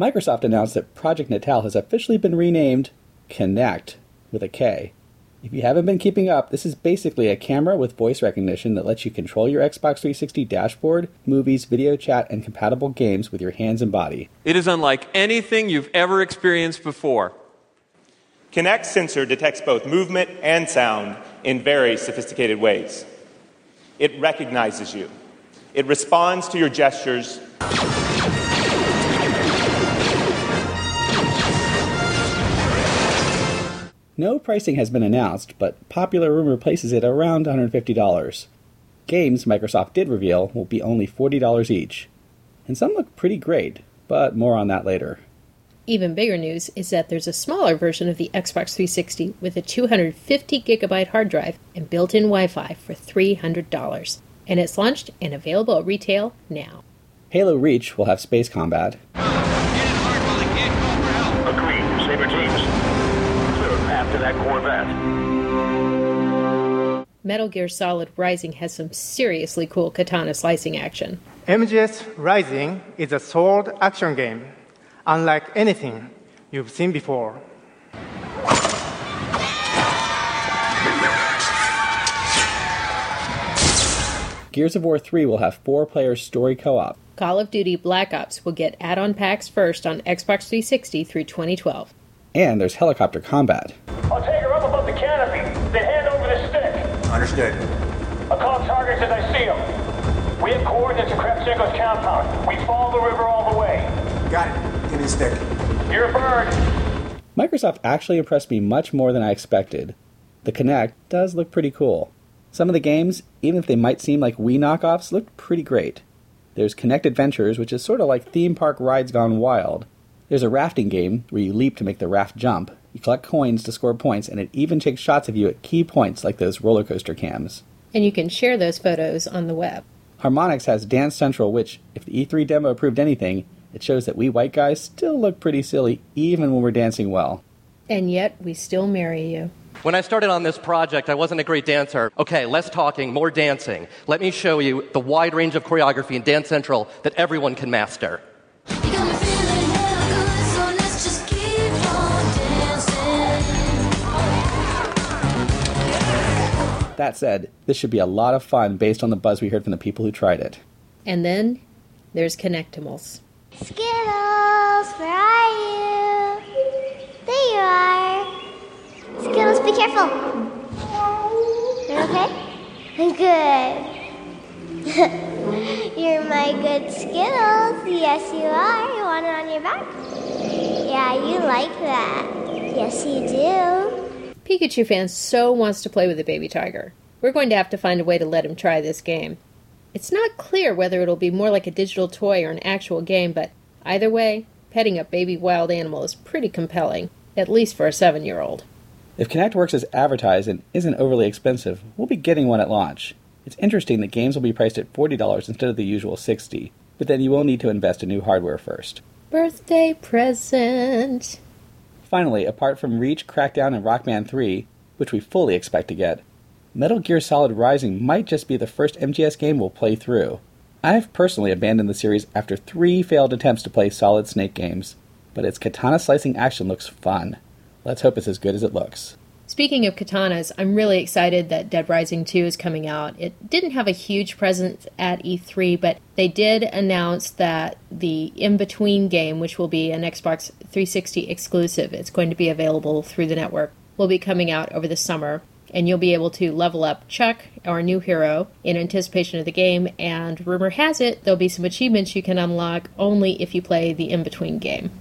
Microsoft announced that Project Natal has officially been renamed Kinect with a K. If you haven't been keeping up, this is basically a camera with voice recognition that lets you control your Xbox 360 dashboard, movies, video chat, and compatible games with your hands and body. It is unlike anything you've ever experienced before. Kinect sensor detects both movement and sound in very sophisticated ways. It recognizes you. It responds to your gestures. No pricing has been announced, but popular rumor places it around $150. Games Microsoft did reveal will be only $40 each. And some look pretty great, but more on that later. Even bigger news is that there's a smaller version of the Xbox 360 with a 250 gigabyte hard drive and built in Wi Fi for $300. And it's launched and available at retail now. Halo Reach will have space combat. To that Corvette. Metal Gear Solid Rising has some seriously cool katana slicing action. MGS Rising is a sword action game, unlike anything you've seen before. Gears of War 3 will have four player story co op. Call of Duty Black Ops will get add on packs first on Xbox 360 through 2012. And there's helicopter combat. I'll take her up above the canopy, then hand over the stick. Understood. I'll call targets as I see them. We have coordinates of Kravchenko's compound. We follow the river all the way. Got it. Give me the stick. You're a bird. Microsoft actually impressed me much more than I expected. The Kinect does look pretty cool. Some of the games, even if they might seem like Wii knockoffs, looked pretty great. There's Kinect Adventures, which is sort of like theme park rides gone wild. There's a rafting game where you leap to make the raft jump. You collect coins to score points, and it even takes shots of you at key points like those roller coaster cams. And you can share those photos on the web. Harmonix has Dance Central, which, if the E3 demo proved anything, it shows that we white guys still look pretty silly even when we're dancing well. And yet, we still marry you. When I started on this project, I wasn't a great dancer. Okay, less talking, more dancing. Let me show you the wide range of choreography in Dance Central that everyone can master. That said, this should be a lot of fun based on the buzz we heard from the people who tried it. And then there's Kinectimals. Skittles, where are you? There you are. Skittles, be careful. You're okay? Good. You're my good Skittles. Yes, you are. You want it on your back? Yeah, you like that. Yes, you do. Pikachu fan so wants to play with the baby tiger. We're going to have to find a way to let him try this game. It's not clear whether it'll be more like a digital toy or an actual game, but either way, petting a baby wild animal is pretty compelling, at least for a seven year old. If Kinect works as advertised and isn't overly expensive, we'll be getting one at launch. It's interesting that games will be priced at $40 instead of the usual 60 but then you will need to invest in new hardware first. Birthday present. Finally, apart from Reach, Crackdown, and Rock Band 3, which we fully expect to get, Metal Gear Solid Rising might just be the first MGS game we'll play through. I've personally abandoned the series after three failed attempts to play Solid Snake games, but its katana slicing action looks fun. Let's hope it's as good as it looks. Speaking of katanas, I'm really excited that Dead Rising 2 is coming out. It didn't have a huge presence at E3, but they did announce that the In Between game, which will be an Xbox 360 exclusive, it's going to be available through the network, will be coming out over the summer. And you'll be able to level up Chuck, our new hero, in anticipation of the game. And rumor has it there'll be some achievements you can unlock only if you play the In Between game.